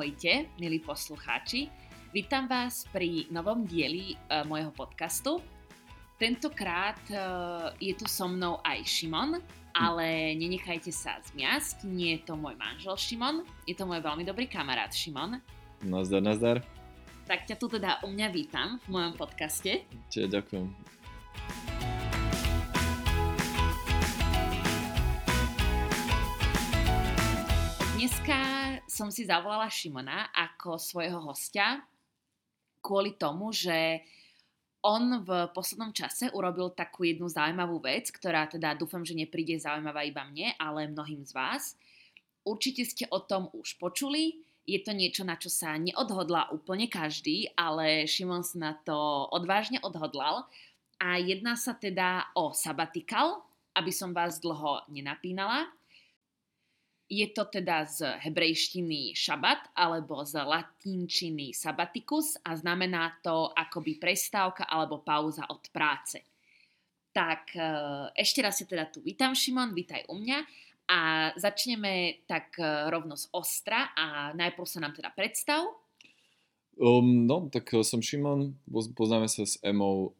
Ahojte, milí poslucháči. Vítam vás pri novom dieli uh, môjho podcastu. Tentokrát uh, je tu so mnou aj Šimon, ale nenechajte sa zmiasť, nie je to môj manžel Šimon, je to môj veľmi dobrý kamarát Šimon. Nazdar, nazdar. Tak ťa tu teda u mňa vítam v mojom podcaste. Čiže ďakujem. Dneska som si zavolala Šimona ako svojho hostia kvôli tomu, že on v poslednom čase urobil takú jednu zaujímavú vec, ktorá teda dúfam, že nepríde zaujímavá iba mne, ale mnohým z vás. Určite ste o tom už počuli, je to niečo, na čo sa neodhodlá úplne každý, ale Šimon sa na to odvážne odhodlal a jedná sa teda o sabatikal, aby som vás dlho nenapínala. Je to teda z hebrejštiny šabat alebo z latinčiny sabbatikus a znamená to akoby prestávka alebo pauza od práce. Tak e, ešte raz sa teda tu vítam, Šimon, vítaj u mňa a začneme tak e, rovno z ostra a najprv sa nám teda predstav. Um, no, tak e, som Šimon, poznáme sa s Emou,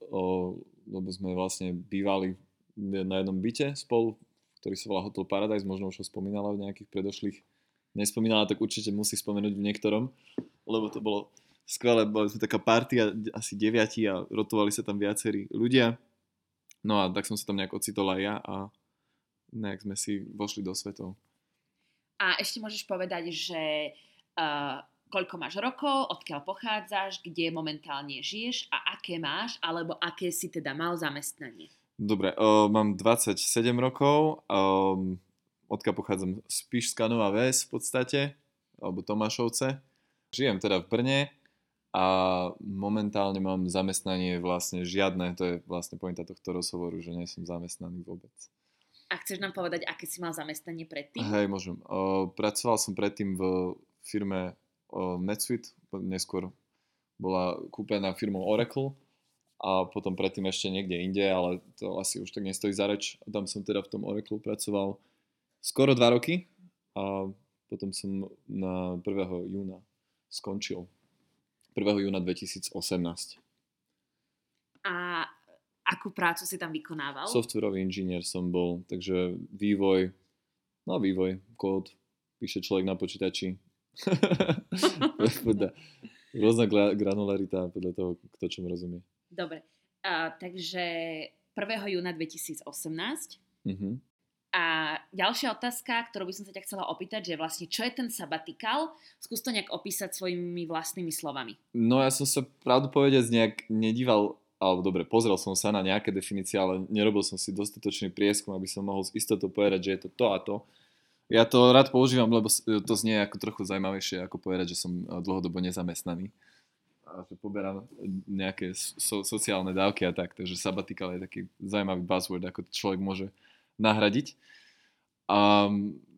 lebo sme vlastne bývali na jednom byte spolu ktorý sa volá Hotel Paradise, možno už ho spomínala v nejakých predošlých, nespomínala, tak určite musí spomenúť v niektorom, lebo to bolo skvelé, boli sme taká partia, asi deviati a rotovali sa tam viacerí ľudia. No a tak som sa tam nejak ocitol aj ja a nejak sme si vošli do svetov. A ešte môžeš povedať, že uh, koľko máš rokov, odkiaľ pochádzaš, kde momentálne žiješ a aké máš, alebo aké si teda mal zamestnanie. Dobre, uh, mám 27 rokov, um, odkiaľ pochádzam z Pišská Nová Ves v podstate, alebo Tomášovce. Žijem teda v Brne a momentálne mám zamestnanie vlastne žiadne, to je vlastne pointa tohto rozhovoru, že nie som zamestnaný vôbec. A chceš nám povedať, aké si mal zamestnanie predtým? Hej, môžem. Uh, pracoval som predtým v firme uh, NetSuite, neskôr bola kúpená firmou Oracle a potom predtým ešte niekde inde, ale to asi už tak nestojí za reč. Tam som teda v tom Oracle pracoval skoro dva roky a potom som na 1. júna skončil. 1. júna 2018. A akú prácu si tam vykonával? Softwarový inžinier som bol, takže vývoj, no vývoj, kód, píše človek na počítači. Rôzna granularita podľa toho, kto čom rozumie. Dobre, uh, takže 1. júna 2018. Mm-hmm. A ďalšia otázka, ktorú by som sa ťa chcela opýtať, že vlastne čo je ten sabatikal? Skús to nejak opísať svojimi vlastnými slovami. No ja som sa pravdu povedať nejak nedíval, alebo dobre, pozrel som sa na nejaké definície, ale nerobil som si dostatočný prieskum, aby som mohol s istotou povedať, že je to to a to. Ja to rád používam, lebo to znie ako trochu zaujímavejšie, ako povedať, že som dlhodobo nezamestnaný a že poberám nejaké so, sociálne dávky a tak, takže sabatikal je taký zaujímavý buzzword, ako to človek môže nahradiť. A,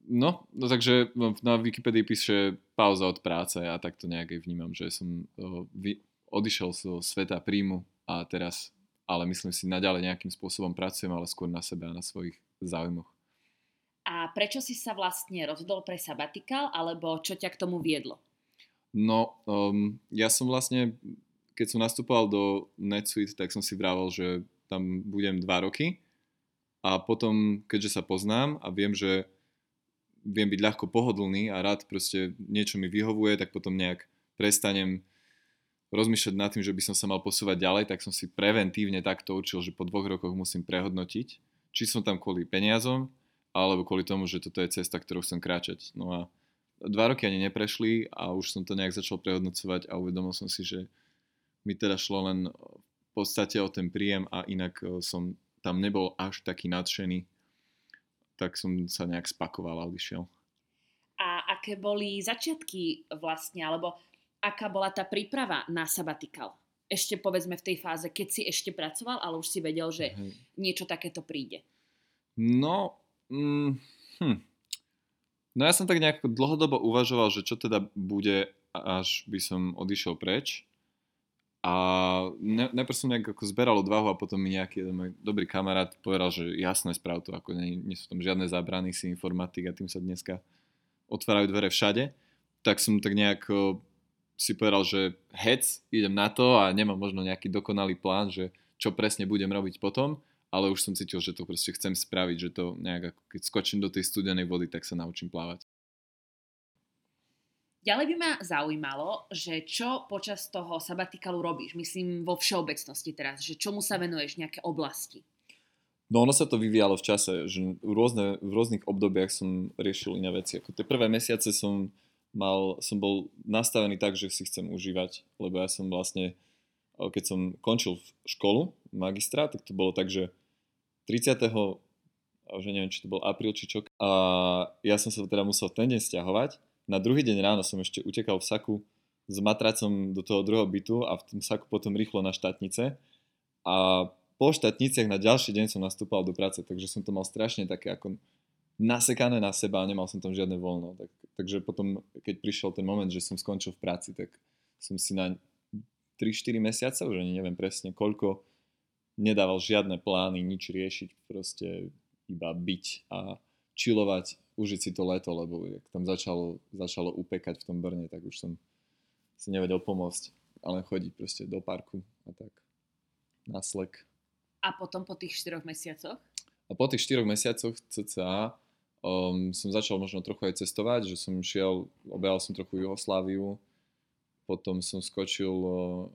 no, no takže na Wikipedii píše pauza od práce a tak to nejak aj vnímam, že som vy, odišiel zo sveta príjmu a teraz, ale myslím si, naďalej nejakým spôsobom pracujem, ale skôr na sebe a na svojich záujmoch. A prečo si sa vlastne rozhodol pre sabatikal, alebo čo ťa k tomu viedlo? No, um, ja som vlastne, keď som nastupoval do NetSuite, tak som si vravel, že tam budem dva roky a potom, keďže sa poznám a viem, že viem byť ľahko pohodlný a rád proste niečo mi vyhovuje, tak potom nejak prestanem rozmýšľať nad tým, že by som sa mal posúvať ďalej, tak som si preventívne takto učil, že po dvoch rokoch musím prehodnotiť, či som tam kvôli peniazom, alebo kvôli tomu, že toto je cesta, ktorou chcem kráčať. No a dva roky ani neprešli a už som to nejak začal prehodnocovať a uvedomil som si, že mi teda šlo len v podstate o ten príjem a inak e, som tam nebol až taký nadšený, tak som sa nejak spakoval a odišiel. A aké boli začiatky vlastne, alebo aká bola tá príprava na sabatikal? Ešte povedzme v tej fáze, keď si ešte pracoval, ale už si vedel, že Hej. niečo takéto príde. No, mm, hm, No ja som tak nejak dlhodobo uvažoval, že čo teda bude, až by som odišiel preč. A ne, najprv som nejak ako zberal odvahu a potom mi nejaký jeden môj dobrý kamarát povedal, že jasné, sprav to, ako nie, nie sú tam žiadne zábrany, si informatik a tým sa dneska otvárajú dvere všade. tak som tak nejak uh, si povedal, že hec, idem na to a nemám možno nejaký dokonalý plán, že čo presne budem robiť potom, ale už som cítil, že to proste chcem spraviť, že to nejak, keď skočím do tej studenej vody, tak sa naučím plávať. Ďalej by ma zaujímalo, že čo počas toho sabatikalu robíš, myslím vo všeobecnosti teraz, že čomu sa venuješ, nejaké oblasti? No ono sa to vyvíjalo v čase, že v, rôzne, v rôznych obdobiach som riešil iné veci. Ako tie prvé mesiace som, mal, som bol nastavený tak, že si chcem užívať, lebo ja som vlastne, keď som končil školu, magistra, tak to bolo tak, že 30. že neviem, či to bol apríl, či čo, a ja som sa teda musel ten deň stiahovať na druhý deň ráno som ešte utekal v saku s matracom do toho druhého bytu a v tom saku potom rýchlo na štátnice. A po štátniciach na ďalší deň som nastúpal do práce, takže som to mal strašne také ako nasekané na seba a nemal som tam žiadne voľno. Tak, takže potom, keď prišiel ten moment, že som skončil v práci, tak som si na 3-4 mesiace, už ani neviem presne koľko, nedával žiadne plány, nič riešiť, proste iba byť a čilovať užiť si to leto, lebo jak tam začalo, začalo upekať v tom Brne, tak už som si nevedel pomôcť, ale chodiť proste do parku a tak na slek. A potom po tých 4 mesiacoch? A po tých 4 mesiacoch cca um, som začal možno trochu aj cestovať, že som šiel, objavil som trochu Jugosláviu, potom som skočil um,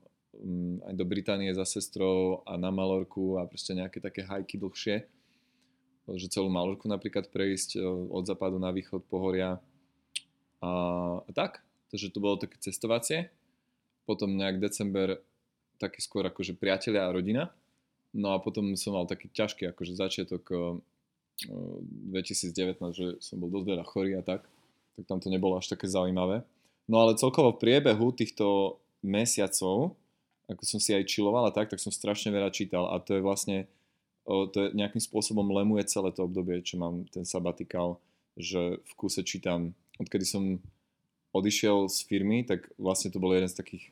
aj do Británie za sestrou a na Malorku a proste nejaké také hajky dlhšie že celú Malorku napríklad prejsť e, od západu na východ pohoria a, tak. Takže to bolo také cestovacie. Potom nejak december taký skôr akože priatelia a rodina. No a potom som mal taký ťažký akože začiatok 2019, e, že som bol dosť veľa chorý a tak. Tak tam to nebolo až také zaujímavé. No ale celkovo v priebehu týchto mesiacov, ako som si aj čiloval a tak, tak som strašne veľa čítal a to je vlastne to je nejakým spôsobom lemuje celé to obdobie, čo mám ten sabatikál, že v kúse čítam, odkedy som odišiel z firmy, tak vlastne to bol jeden z takých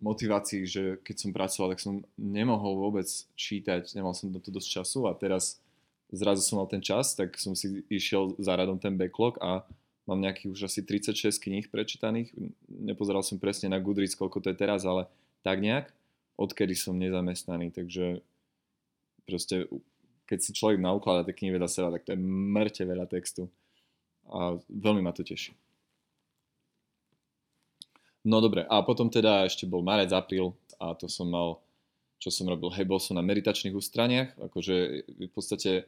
motivácií, že keď som pracoval, tak som nemohol vôbec čítať, nemal som na to dosť času a teraz zrazu som mal ten čas, tak som si išiel za radom ten backlog a mám nejakých už asi 36 kníh prečítaných. Nepozeral som presne na Goodreads, koľko to je teraz, ale tak nejak, odkedy som nezamestnaný, takže proste, keď si človek naukladá knihy vedľa seba, tak to je mŕte veľa textu. A veľmi ma to teší. No dobre, a potom teda ešte bol marec, apríl a to som mal, čo som robil, hej, bol som na meditačných ústraniach, akože v podstate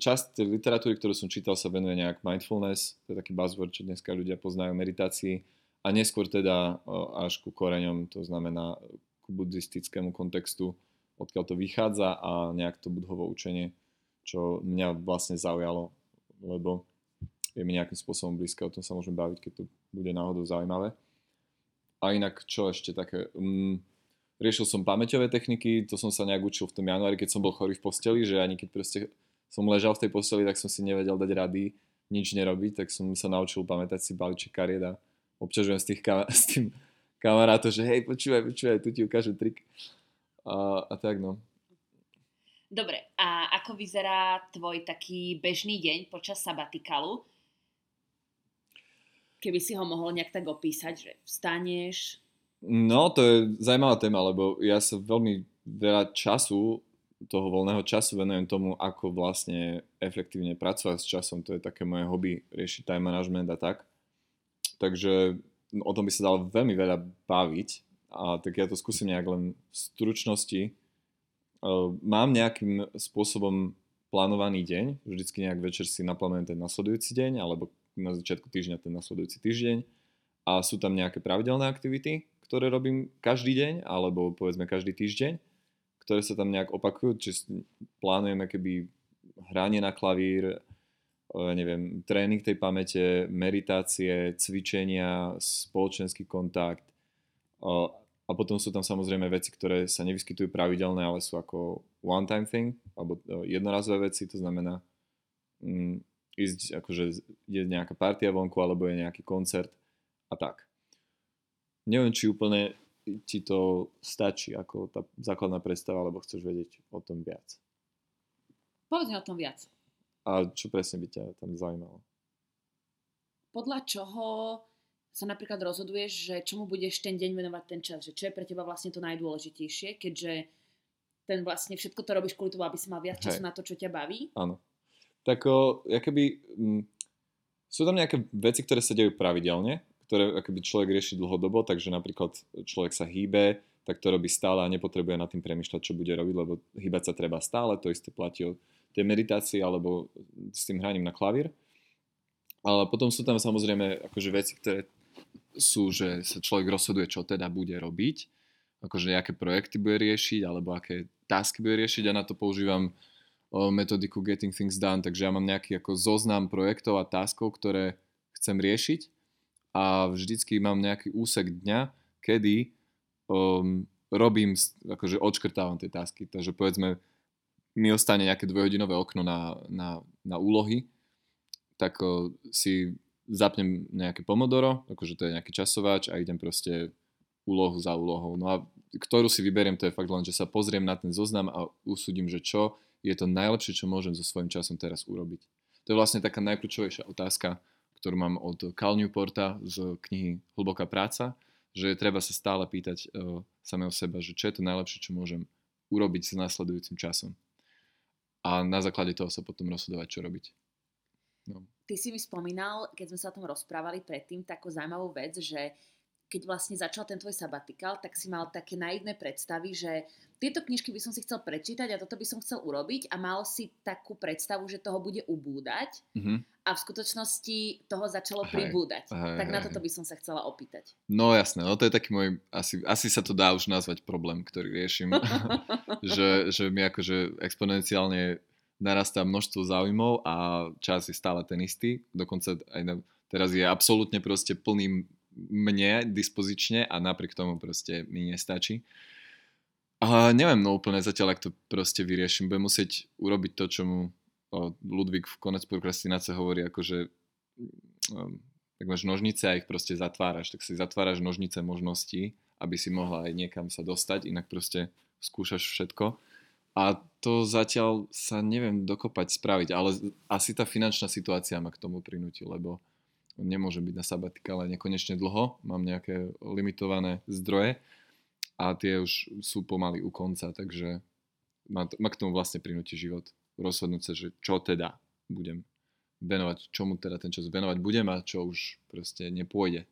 časť literatúry, ktorú som čítal, sa venuje nejak mindfulness, to je taký buzzword, čo dneska ľudia poznajú meditácii a neskôr teda až ku koreňom, to znamená ku buddhistickému kontextu, odkiaľ to vychádza a nejak to budhovo učenie, čo mňa vlastne zaujalo, lebo je mi nejakým spôsobom blízke, o tom sa môžeme baviť, keď to bude náhodou zaujímavé. A inak, čo ešte také... Um, riešil som pamäťové techniky, to som sa nejak učil v tom januári, keď som bol chorý v posteli, že ani keď proste som ležal v tej posteli, tak som si nevedel dať rady, nič nerobiť, tak som sa naučil pamätať si balíček kariet obťažujem s, tých kam- s tým kamarátov, že hej, počúvaj, počúvaj, tu ti ukážem trik a, a tak no. Dobre, a ako vyzerá tvoj taký bežný deň počas sabatikalu? Keby si ho mohol nejak tak opísať, že vstaneš... No, to je zaujímavá téma, lebo ja sa veľmi veľa času, toho voľného času venujem tomu, ako vlastne efektívne pracovať s časom. To je také moje hobby, riešiť time management a tak. Takže o tom by sa dalo veľmi veľa baviť, a tak ja to skúsim nejak len v stručnosti. Mám nejakým spôsobom plánovaný deň, vždycky nejak večer si naplánujem ten nasledujúci deň, alebo na začiatku týždňa ten nasledujúci týždeň a sú tam nejaké pravidelné aktivity, ktoré robím každý deň, alebo povedzme každý týždeň, ktoré sa tam nejak opakujú, čiže plánujeme keby hranie na klavír, neviem, tréning tej pamäte, meditácie, cvičenia, spoločenský kontakt, a potom sú tam samozrejme veci, ktoré sa nevyskytujú pravidelné, ale sú ako one-time thing, alebo e, jednorazové veci, to znamená mm, ísť, akože je nejaká partia vonku, alebo je nejaký koncert a tak. Neviem, či úplne ti to stačí ako tá základná predstava, alebo chceš vedieť o tom viac. Povedz o tom viac. A čo presne by ťa tam zaujímalo? podľa čoho sa napríklad rozhoduješ, že čomu budeš ten deň venovať ten čas, že čo je pre teba vlastne to najdôležitejšie, keďže ten vlastne všetko to robíš kvôli tomu, aby si mal viac času Hej. na to, čo ťa baví. Áno. Tak o, akoby, m, sú tam nejaké veci, ktoré sa dejú pravidelne, ktoré akoby človek rieši dlhodobo, takže napríklad človek sa hýbe, tak to robí stále a nepotrebuje nad tým premýšľať, čo bude robiť, lebo hýbať sa treba stále, to isté platí o tej meditácii alebo s tým hraním na klavír. Ale potom sú tam samozrejme akože veci, ktoré sú, že sa človek rozhoduje, čo teda bude robiť, akože aké projekty bude riešiť, alebo aké tasky bude riešiť. A na to používam metodiku Getting Things Done, takže ja mám nejaký ako zoznam projektov a taskov, ktoré chcem riešiť. A vždycky mám nejaký úsek dňa, kedy um, robím, akože odškrtávam tie tasky, takže povedzme mi ostane nejaké dvojhodinové okno na, na, na úlohy, tak o, si zapnem nejaké pomodoro, akože to je nejaký časovač a idem proste úlohu za úlohou. No a ktorú si vyberiem, to je fakt len, že sa pozriem na ten zoznam a usúdim, že čo je to najlepšie, čo môžem so svojím časom teraz urobiť. To je vlastne taká najkľúčovejšia otázka, ktorú mám od Cal Newporta z knihy Hlboká práca, že treba sa stále pýtať uh, samého seba, že čo je to najlepšie, čo môžem urobiť s následujúcim časom. A na základe toho sa potom rozhodovať, čo robiť. No. Ty si mi spomínal, keď sme sa o tom rozprávali predtým, takú zaujímavú vec, že keď vlastne začal ten tvoj sabatikál, tak si mal také naivné predstavy, že tieto knižky by som si chcel prečítať a toto by som chcel urobiť a mal si takú predstavu, že toho bude ubúdať Mhm. a v skutočnosti toho začalo Hej, pribúdať. hej, tak na hej, toto hej. by som sa chcela opýtať. No jasné, no to je taký môj, asi, asi sa to dá už nazvať problém, ktorý riešim, že, že mi akože exponenciálne narastá množstvo záujmov a čas je stále ten istý, dokonca aj na, teraz je absolútne proste plný mne dispozične a napriek tomu proste mi nestačí. A neviem no úplne zatiaľ, ak to proste vyriešim. Budem musieť urobiť to, čo mu Ludvík v konec prokrastinácie hovorí, akože um, tak máš nožnice a ich proste zatváraš, tak si zatváraš nožnice možností, aby si mohla aj niekam sa dostať, inak proste skúšaš všetko. A to zatiaľ sa neviem dokopať spraviť, ale asi tá finančná situácia ma k tomu prinúti, lebo nemôžem byť na sabatikále nekonečne dlho, mám nejaké limitované zdroje a tie už sú pomaly u konca, takže ma, ma k tomu vlastne prinúti život. Rozhodnúť sa, že čo teda budem venovať, čomu teda ten čas venovať budem a čo už proste nepôjde.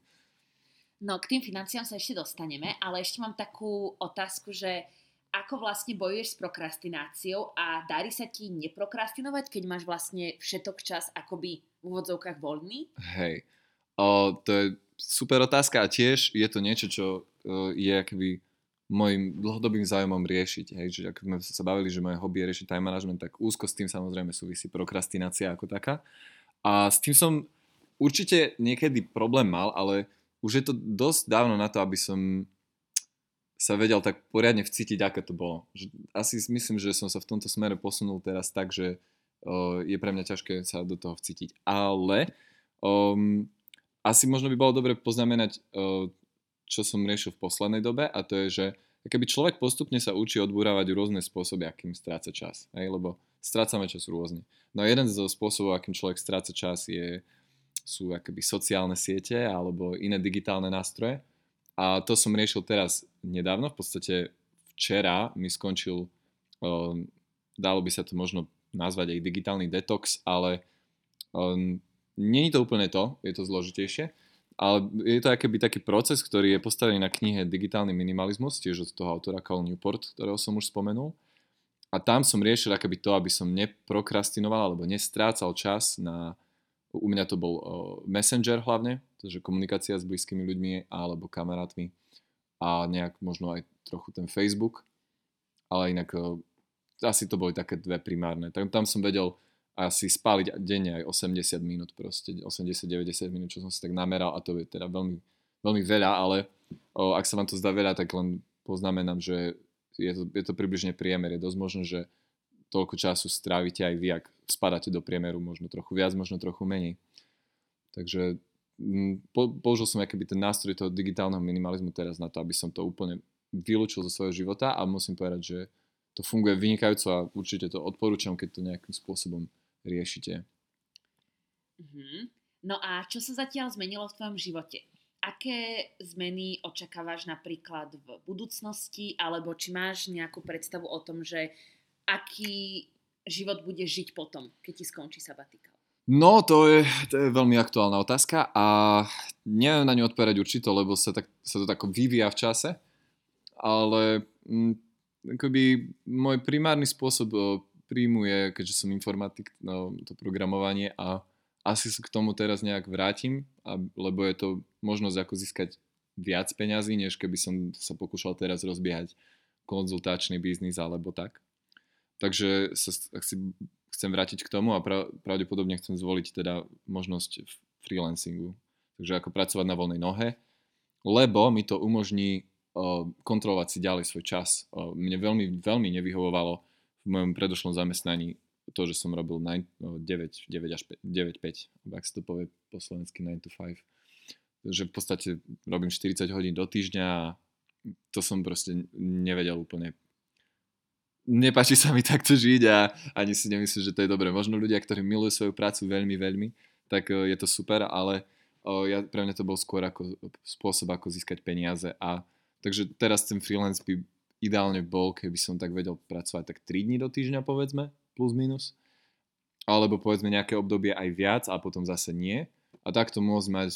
No k tým financiám sa ešte dostaneme, ale ešte mám takú otázku, že ako vlastne bojuješ s prokrastináciou a darí sa ti neprokrastinovať, keď máš vlastne všetok čas akoby v úvodzovkách voľný? Hej. O, to je super otázka a tiež je to niečo, čo o, je akoby môjim dlhodobým zájomom riešiť. Hej, že ako sme sa bavili, že moje hobby je riešiť time management, tak úzko s tým samozrejme súvisí prokrastinácia ako taká. A s tým som určite niekedy problém mal, ale už je to dosť dávno na to, aby som sa vedel tak poriadne vcítiť, aké to bolo. Že asi si myslím, že som sa v tomto smere posunul teraz tak, že je pre mňa ťažké sa do toho vcítiť. Ale um, asi možno by bolo dobre poznamenať, čo som riešil v poslednej dobe a to je, že keby človek postupne sa učí odburávať rôzne spôsoby, akým stráca čas. Hej? Lebo strácame čas rôzne. No a jeden zo spôsobov, akým človek stráca čas je, sú akoby sociálne siete alebo iné digitálne nástroje. A to som riešil teraz nedávno, v podstate včera mi skončil, um, dalo by sa to možno nazvať aj digitálny detox, ale um, nie je to úplne to, je to zložitejšie, ale je to akéby taký proces, ktorý je postavený na knihe Digitálny minimalizmus, tiež od toho autora Cal Newport, ktorého som už spomenul. A tam som riešil akoby to, aby som neprokrastinoval alebo nestrácal čas na, u mňa to bol uh, Messenger hlavne, takže komunikácia s blízkymi ľuďmi alebo kamarátmi a nejak možno aj trochu ten Facebook, ale inak asi to boli také dve primárne. Tam, tam som vedel asi spáliť denne aj 80 minút proste, 80-90 minút, čo som si tak nameral a to je teda veľmi, veľmi veľa, ale o, ak sa vám to zdá veľa, tak len poznamenám, že je to, je to približne priemer. Je dosť možné, že toľko času strávite aj vy, ak spadáte do priemeru, možno trochu viac, možno trochu menej. Takže po, použil som akoby ten nástroj toho digitálneho minimalizmu teraz na to, aby som to úplne vylúčil zo svojho života a musím povedať, že to funguje vynikajúco a určite to odporúčam, keď to nejakým spôsobom riešite. Mhm. No a čo sa zatiaľ zmenilo v tvojom živote? Aké zmeny očakávaš napríklad v budúcnosti, alebo či máš nejakú predstavu o tom, že aký život budeš žiť potom, keď ti skončí sabatikál? No, to je, to je veľmi aktuálna otázka a neviem na ňu odpovedať určito, lebo sa, tak, sa to tak vyvíja v čase, ale m, mm, akoby môj primárny spôsob príjmu je, keďže som informatik, no, to programovanie a asi sa k tomu teraz nejak vrátim, a, lebo je to možnosť ako získať viac peňazí, než keby som sa pokúšal teraz rozbiehať konzultačný biznis alebo tak. Takže sa si chcem vrátiť k tomu a pra, pravdepodobne chcem zvoliť teda možnosť freelancingu. Takže ako pracovať na voľnej nohe, lebo mi to umožní kontrolovať si ďalej svoj čas. Uh, mne veľmi, veľmi nevyhovovalo v mojom predošlom zamestnaní to, že som robil 9, 9 no, až 5, 9, 5, ak sa to povie po slovensky 9 to 5. Že v podstate robím 40 hodín do týždňa a to som proste nevedel úplne nepáči sa mi takto žiť a ani si nemyslím, že to je dobré. Možno ľudia, ktorí milujú svoju prácu veľmi, veľmi, tak e, je to super, ale e, ja, pre mňa to bol skôr ako spôsob, ako získať peniaze a takže teraz ten freelance by ideálne bol, keby som tak vedel pracovať tak 3 dní do týždňa povedzme, plus minus. Alebo povedzme nejaké obdobie aj viac a potom zase nie. A takto môcť mať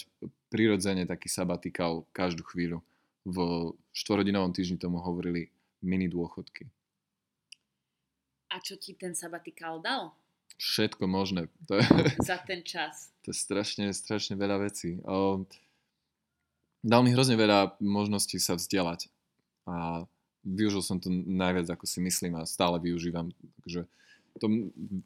prirodzene taký sabatikál každú chvíľu. V štvorhodinovom týždni tomu hovorili mini dôchodky. A čo ti ten sabatikál dal? Všetko možné. To je, Za ten čas. To je strašne, strašne veľa vecí. O, dal mi hrozne veľa možností sa vzdelať. A využil som to najviac, ako si myslím a stále využívam. Takže to,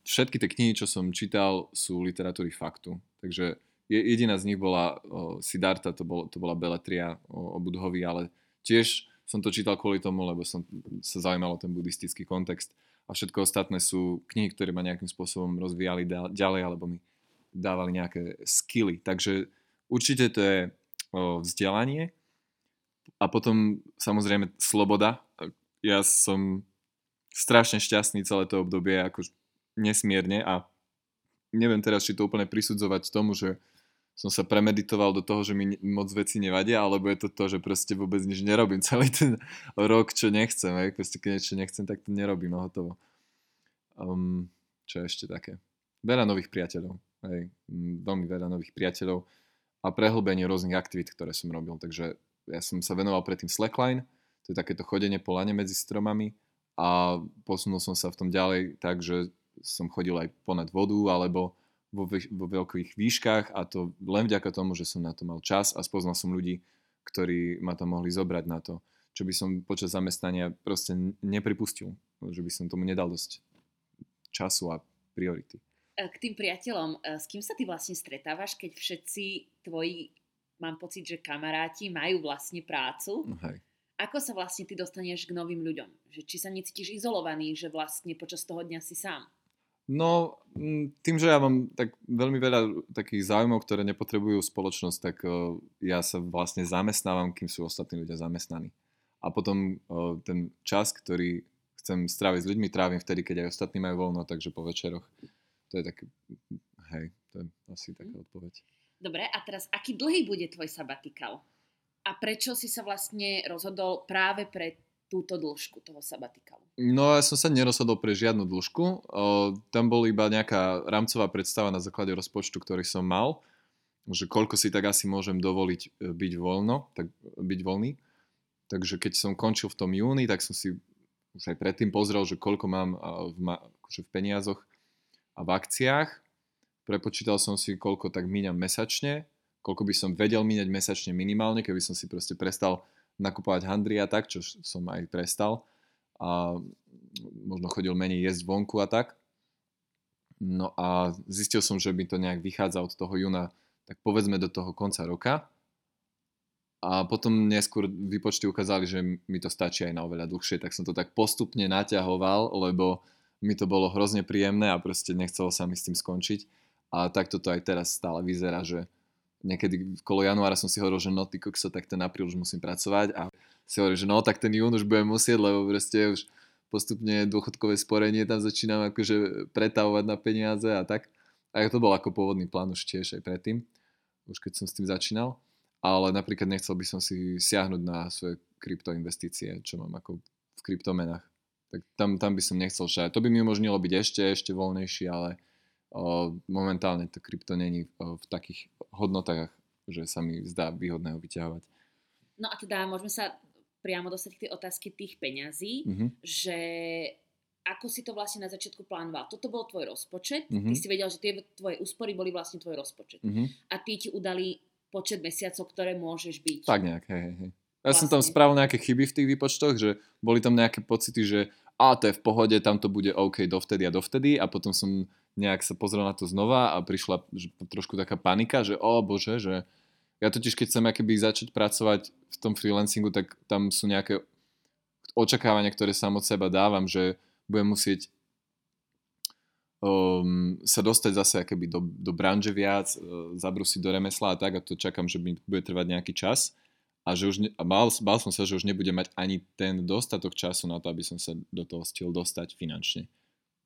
všetky tie knihy, čo som čítal, sú literatúry faktu. Takže jediná z nich bola o, Siddhartha, to, bol, to bola Beletria o, o Budhovi, ale tiež som to čítal kvôli tomu, lebo som sa zaujímal o ten buddhistický kontext. A všetko ostatné sú knihy, ktoré ma nejakým spôsobom rozvíjali ďalej, alebo mi dávali nejaké skily. Takže určite to je vzdelanie. A potom samozrejme sloboda. Ja som strašne šťastný celé to obdobie, ako nesmierne a neviem teraz, či to úplne prisudzovať tomu, že som sa premeditoval do toho, že mi moc veci nevadia, alebo je to to, že proste vôbec nič nerobím celý ten rok, čo nechcem. Hej. Proste keď niečo nechcem, tak to nerobím a hotovo. Um, čo je ešte také? Veľa nových priateľov. Hej. Veľmi veľa nových priateľov a prehlbenie rôznych aktivít, ktoré som robil. Takže ja som sa venoval predtým Slackline, to je takéto chodenie po lane medzi stromami a posunul som sa v tom ďalej tak, že som chodil aj ponad vodu alebo vo, vo veľkých výškach a to len vďaka tomu, že som na to mal čas a spoznal som ľudí, ktorí ma tam mohli zobrať na to, čo by som počas zamestnania proste nepripustil, že by som tomu nedal dosť času a priority. E, k tým priateľom, e, s kým sa ty vlastne stretávaš, keď všetci tvoji, mám pocit, že kamaráti majú vlastne prácu? Hej ako sa vlastne ty dostaneš k novým ľuďom? Že či sa necítiš izolovaný, že vlastne počas toho dňa si sám? No, tým, že ja mám tak veľmi veľa takých záujmov, ktoré nepotrebujú spoločnosť, tak uh, ja sa vlastne zamestnávam, kým sú ostatní ľudia zamestnaní. A potom uh, ten čas, ktorý chcem stráviť s ľuďmi, trávim vtedy, keď aj ostatní majú voľno, takže po večeroch. To je také, hej, to je asi taká odpoveď. Dobre, a teraz aký dlhý bude tvoj sabatikál? a prečo si sa vlastne rozhodol práve pre túto dĺžku toho sabatikálu? No ja som sa nerozhodol pre žiadnu dĺžku. O, tam bol iba nejaká rámcová predstava na základe rozpočtu, ktorý som mal, že koľko si tak asi môžem dovoliť e, byť voľno, tak byť voľný. Takže keď som končil v tom júni, tak som si už aj predtým pozrel, že koľko mám v, akože v peniazoch a v akciách. Prepočítal som si, koľko tak míňam mesačne koľko by som vedel míňať mesačne minimálne, keby som si proste prestal nakupovať handry a tak, čo som aj prestal a možno chodil menej jesť vonku a tak. No a zistil som, že by to nejak vychádza od toho júna, tak povedzme do toho konca roka. A potom neskôr výpočty ukázali, že mi to stačí aj na oveľa dlhšie, tak som to tak postupne naťahoval, lebo mi to bolo hrozne príjemné a proste nechcelo sa mi s tým skončiť. A takto to aj teraz stále vyzerá, že niekedy kolo januára som si hovoril, že no ty kokso, tak ten apríl už musím pracovať a si hovoril, že no tak ten jún už budem musieť, lebo proste už postupne dôchodkové sporenie tam začínam akože pretavovať na peniaze a tak. A to bol ako pôvodný plán už tiež aj predtým, už keď som s tým začínal. Ale napríklad nechcel by som si siahnuť na svoje kryptoinvestície, čo mám ako v kryptomenách. Tak tam, tam by som nechcel šať. To by mi umožnilo byť ešte, ešte voľnejší, ale o, momentálne to krypto není v takých hodnotách, že sa mi zdá výhodné ho vyťahovať. No a teda môžeme sa priamo dostať k tej otázky tých peňazí, mm-hmm. že ako si to vlastne na začiatku plánoval. Toto bol tvoj rozpočet, mm-hmm. ty si vedel, že tie tvoje úspory boli vlastne tvoj rozpočet. Mm-hmm. A tí ti udali počet mesiacov, ktoré môžeš byť. Tak nejak, hej, hej. Ja vlastne. som tam spravil nejaké chyby v tých výpočtoch, že boli tam nejaké pocity, že a to je v pohode, tam to bude OK dovtedy a dovtedy a potom som nejak sa pozrel na to znova a prišla že, trošku taká panika, že o bože, že ja totiž keď chcem akéby začať pracovať v tom freelancingu, tak tam sú nejaké očakávania, ktoré sám od seba dávam, že budem musieť um, sa dostať zase akéby do, do branže viac, uh, zabrusiť do remesla a tak a to čakám, že mi bude trvať nejaký čas a že už ne, a bál, bál som sa, že už nebudem mať ani ten dostatok času na to, aby som sa do toho stil dostať finančne.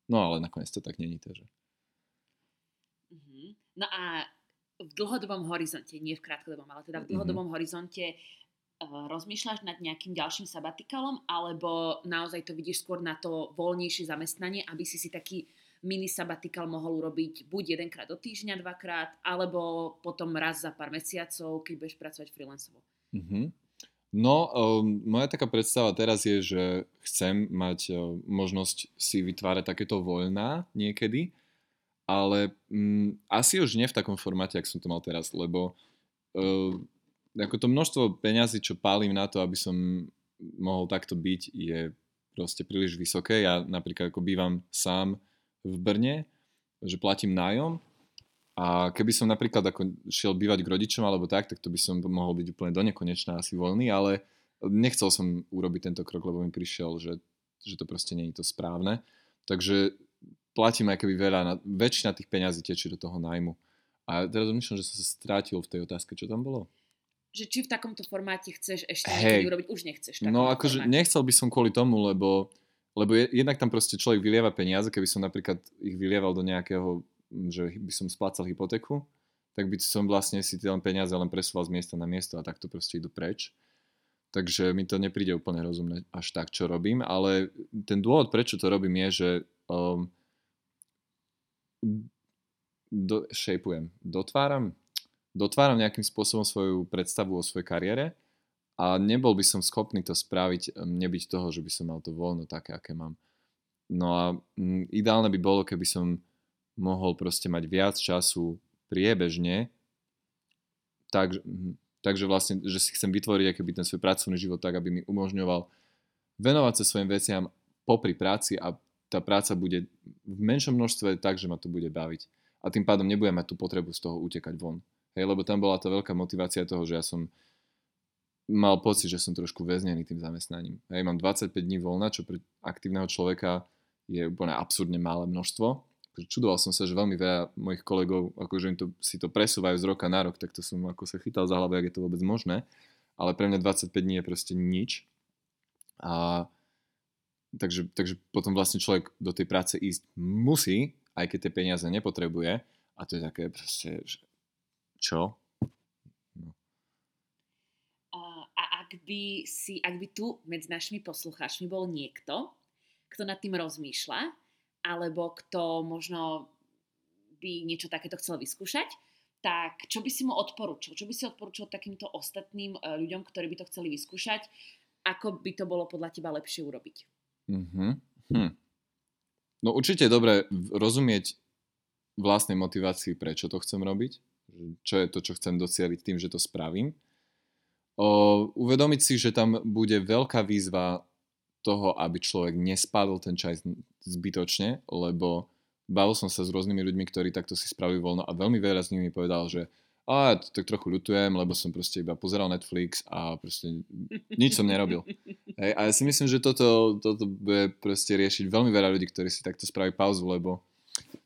No ale nakoniec to tak není to, že... Mm-hmm. No a v dlhodobom horizonte, nie v krátkodobom, ale teda v mhm. dlhodobom mm-hmm. horizonte uh, rozmýšľaš nad nejakým ďalším sabatikalom, alebo naozaj to vidíš skôr na to voľnejšie zamestnanie, aby si si taký mini sabatikal mohol urobiť buď jedenkrát do týždňa, dvakrát, alebo potom raz za pár mesiacov, keď budeš pracovať freelancovo. Mm-hmm. No, um, moja taká predstava teraz je, že chcem mať uh, možnosť si vytvárať takéto voľná niekedy, ale um, asi už nie v takom formáte, ak som to mal teraz, lebo uh, ako to množstvo peňazí, čo pálim na to, aby som mohol takto byť, je proste príliš vysoké. Ja napríklad ako bývam sám v Brne, že platím nájom a keby som napríklad ako šiel bývať k rodičom alebo tak, tak to by som mohol byť úplne do nekonečná asi voľný, ale nechcel som urobiť tento krok, lebo mi prišiel, že, že to proste nie je to správne. Takže platím aj keby veľa, na, väčšina tých peňazí tečí do toho nájmu. A teraz myslím, že som sa strátil v tej otázke, čo tam bolo. Že či v takomto formáte chceš ešte hey, urobiť, už nechceš. No akože nechcel by som kvôli tomu, lebo, lebo je, jednak tam proste človek vylieva peniaze, keby som napríklad ich vylieval do nejakého že by som splácal hypotéku, tak by som vlastne si tie peniaze len presúval z miesta na miesto a takto proste idú preč. Takže mi to nepríde úplne rozumné až tak, čo robím, ale ten dôvod, prečo to robím, je, že um, do, shapeujem, dotváram, dotváram nejakým spôsobom svoju predstavu o svojej kariére a nebol by som schopný to spraviť, um, nebyť toho, že by som mal to voľno také, aké mám. No a m, ideálne by bolo, keby som mohol proste mať viac času priebežne, tak, hm, takže vlastne, že si chcem vytvoriť akýby ten svoj pracovný život tak, aby mi umožňoval venovať sa svojim veciam popri práci a tá práca bude v menšom množstve tak, že ma to bude baviť. A tým pádom nebudem mať tú potrebu z toho utekať von. Hej, lebo tam bola tá veľká motivácia toho, že ja som mal pocit, že som trošku väznený tým zamestnaním. Hej, mám 25 dní voľna, čo pre aktívneho človeka je úplne absurdne malé množstvo čudoval som sa, že veľmi veľa mojich kolegov, akože im to, si to presúvajú z roka na rok, tak to som ako sa chytal za hlavu, ak je to vôbec možné. Ale pre mňa 25 dní je proste nič. A takže, takže potom vlastne človek do tej práce ísť musí, aj keď tie peniaze nepotrebuje. A to je také proste, že čo? No. A ak by si, ak by tu medzi našimi poslucháčmi bol niekto, kto nad tým rozmýšľa alebo kto možno by niečo takéto chcel vyskúšať, tak čo by si mu odporúčil? Čo by si odporúčil takýmto ostatným e, ľuďom, ktorí by to chceli vyskúšať? Ako by to bolo podľa teba lepšie urobiť? Mm-hmm. Hm. No určite dobre rozumieť vlastnej motivácii, prečo to chcem robiť, čo je to, čo chcem docieliť tým, že to spravím. O, uvedomiť si, že tam bude veľká výzva toho, aby človek nespadol ten čaj zbytočne, lebo bavil som sa s rôznymi ľuďmi, ktorí takto si spravili voľno a veľmi veľa z nimi povedal, že a to tak trochu ľutujem, lebo som proste iba pozeral Netflix a proste nič som nerobil. Hej, a ja si myslím, že toto, toto bude proste riešiť veľmi veľa ľudí, ktorí si takto spraví pauzu, lebo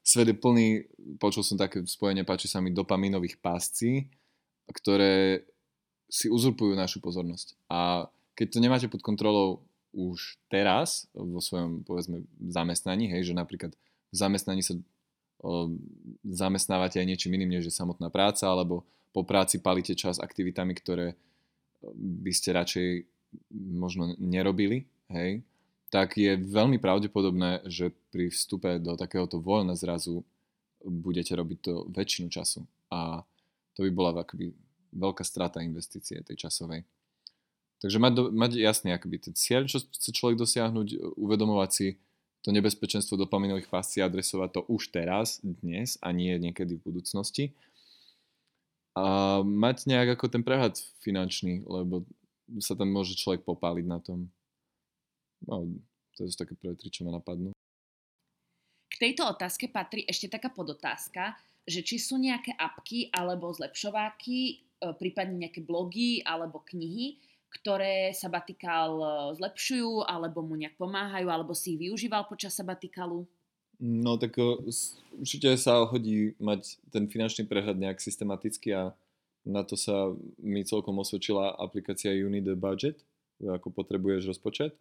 svet je plný, počul som také spojenie, páči sa mi dopaminových pásci, ktoré si uzurpujú našu pozornosť. A keď to nemáte pod kontrolou už teraz vo svojom povedzme zamestnaní, hej, že napríklad v zamestnaní sa o, zamestnávate aj niečím iným, než je samotná práca, alebo po práci palíte čas aktivitami, ktoré by ste radšej možno nerobili, hej, tak je veľmi pravdepodobné, že pri vstupe do takéhoto voľna zrazu budete robiť to väčšinu času. A to by bola akoby veľká strata investície tej časovej. Takže mať, do, mať jasný akoby ten cieľ, čo chce človek dosiahnuť, uvedomovať si to nebezpečenstvo dopaminových pascí adresovať to už teraz, dnes a nie niekedy v budúcnosti. A mať nejak ako ten prehľad finančný, lebo sa tam môže človek popáliť na tom. No, to sú také prvé tri, čo ma napadnú. K tejto otázke patrí ešte taká podotázka, že či sú nejaké apky alebo zlepšováky, e, prípadne nejaké blogy alebo knihy, ktoré sabatikál e, zlepšujú alebo mu nejak pomáhajú, alebo si ich využíval počas sabatikalu? No tak e, určite sa hodí mať ten finančný prehľad nejak systematicky a na to sa mi celkom osvedčila aplikácia Uni the Budget, ako potrebuješ rozpočet.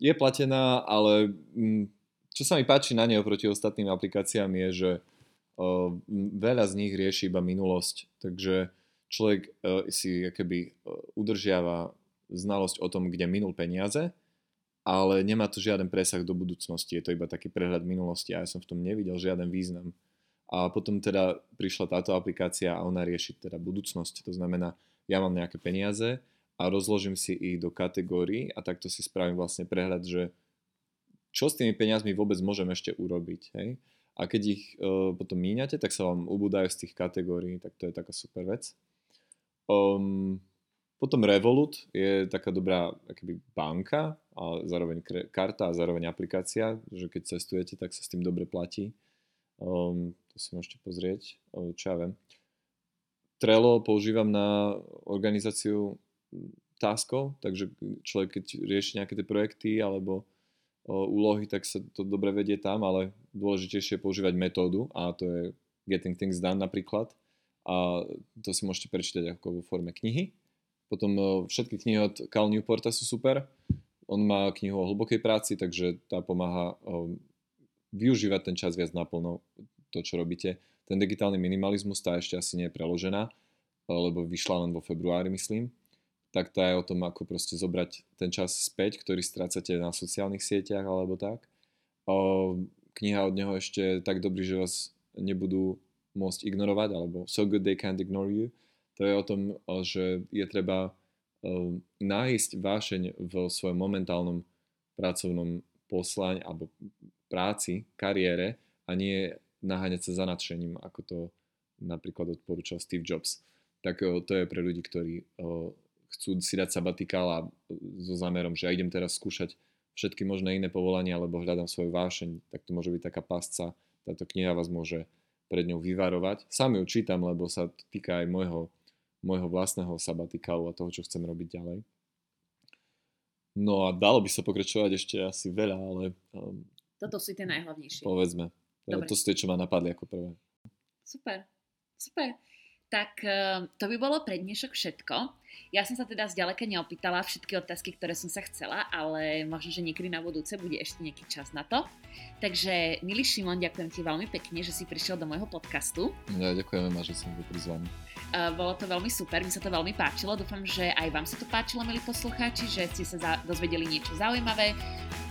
Je platená, ale mm, čo sa mi páči na nej oproti ostatným aplikáciám je, že veľa z nich rieši iba minulosť, takže človek si keby udržiava znalosť o tom, kde minul peniaze, ale nemá to žiaden presah do budúcnosti, je to iba taký prehľad minulosti a ja som v tom nevidel žiaden význam. A potom teda prišla táto aplikácia a ona rieši teda budúcnosť, to znamená, ja mám nejaké peniaze a rozložím si ich do kategórií a takto si spravím vlastne prehľad, že čo s tými peniazmi vôbec môžem ešte urobiť. Hej? A keď ich uh, potom míňate, tak sa vám ubúdajú z tých kategórií, tak to je taká super vec. Um, potom Revolut je taká dobrá akoby banka a zároveň karta a zároveň aplikácia, že keď cestujete, tak sa s tým dobre platí. Um, to si môžete pozrieť, uh, čo ja viem. Trello používam na organizáciu taskov, takže človek keď rieši nejaké tie projekty alebo úlohy, tak sa to dobre vedie tam, ale dôležitejšie je používať metódu a to je Getting Things Done napríklad a to si môžete prečítať ako vo forme knihy. Potom všetky knihy od Cal Newporta sú super. On má knihu o hlbokej práci, takže tá pomáha využívať ten čas viac naplno, to čo robíte. Ten digitálny minimalizmus, tá ešte asi nie je preložená, lebo vyšla len vo februári, myslím tak to je o tom, ako proste zobrať ten čas späť, ktorý strácate na sociálnych sieťach alebo tak. O, kniha od neho ešte tak dobrý, že vás nebudú môcť ignorovať, alebo So Good They Can't Ignore You. To je o tom, že je treba nájsť vášeň v svojom momentálnom pracovnom poslaní alebo práci, kariére a nie naháňať sa za nadšením, ako to napríklad odporúčal Steve Jobs. Tak to je pre ľudí, ktorí chcú si dať sabatikál so zámerom, že ja idem teraz skúšať všetky možné iné povolania, alebo hľadám svoju vášeň, tak to môže byť taká pasca. Táto kniha vás môže pred ňou vyvarovať. Sám ju čítam, lebo sa týka aj môjho, môjho vlastného sabatikálu a toho, čo chcem robiť ďalej. No a dalo by sa pokračovať ešte asi veľa, ale... Um, Toto sú tie najhlavnejšie. Povedzme. Dobre. To sú tie, čo ma napadli ako prvé. Super, super. Tak uh, to by bolo pre dnešok všetko. Ja som sa teda zďaleka neopýtala všetky otázky, ktoré som sa chcela, ale možno, že niekedy na budúce bude ešte nejaký čas na to. Takže, milý Šimon, ďakujem ti veľmi pekne, že si prišiel do môjho podcastu. Ja ďakujem, že som bol prizvaný. Uh, bolo to veľmi super, mi sa to veľmi páčilo. Dúfam, že aj vám sa to páčilo, milí poslucháči, že ste sa za- dozvedeli niečo zaujímavé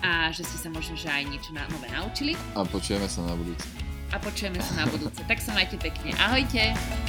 a že ste sa možno že aj niečo na- nové naučili. A počujeme sa na budúce. A počujeme sa na budúce. tak sa majte pekne. Ahojte!